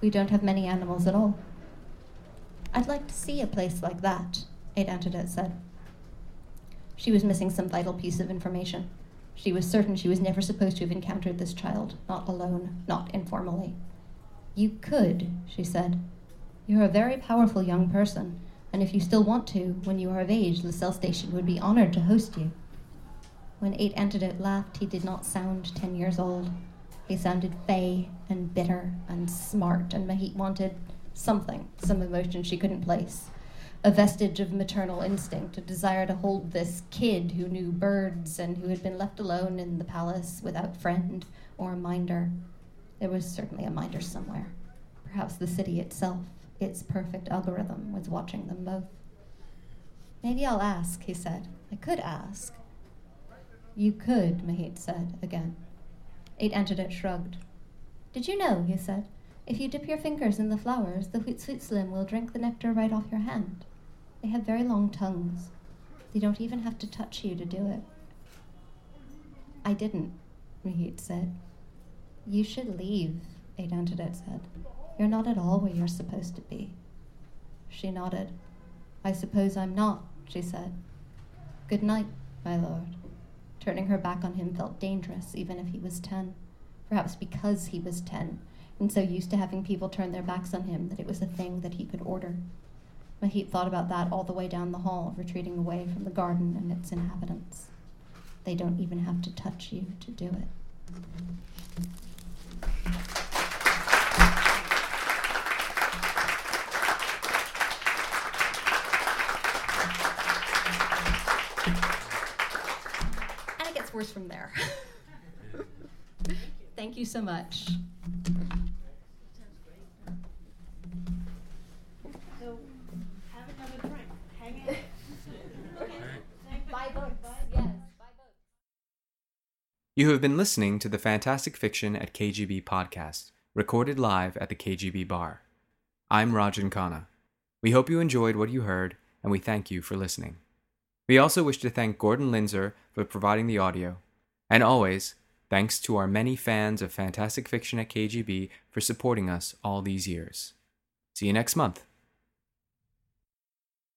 We don't have many animals at all. I'd like to see a place like that, Eight Antidote said. She was missing some vital piece of information. She was certain she was never supposed to have encountered this child, not alone, not informally. You could, she said. You're a very powerful young person, and if you still want to, when you are of age, Lsel Station would be honored to host you. When Eight Antidote laughed, he did not sound ten years old. He sounded fey and bitter and smart, and Mahit wanted something, some emotion she couldn't place. a vestige of maternal instinct, a desire to hold this kid who knew birds and who had been left alone in the palace without friend or minder. There was certainly a minder somewhere. Perhaps the city itself, its perfect algorithm, was watching them both. Maybe I'll ask, he said. I could ask. You could, Mahit said again. Eight Antidote shrugged. Did you know, he said, if you dip your fingers in the flowers, the Huitzhuitzlim will drink the nectar right off your hand. They have very long tongues. They don't even have to touch you to do it. I didn't, Mahit said. You should leave, Eight Antidote said. You're not at all where you're supposed to be. She nodded. I suppose I'm not, she said. Good night, my lord. Turning her back on him felt dangerous, even if he was ten. Perhaps because he was ten, and so used to having people turn their backs on him that it was a thing that he could order. Mahit thought about that all the way down the hall, retreating away from the garden and its inhabitants. They don't even have to touch you to do it. Worse from there. Thank you so much. So, have another drink. Hang in. Buy books. Yes, buy books. You have been listening to the Fantastic Fiction at KGB podcast, recorded live at the KGB bar. I'm Rajan Khanna. We hope you enjoyed what you heard, and we thank you for listening. We also wish to thank Gordon Linzner for providing the audio. And always, thanks to our many fans of Fantastic Fiction at KGB for supporting us all these years. See you next month.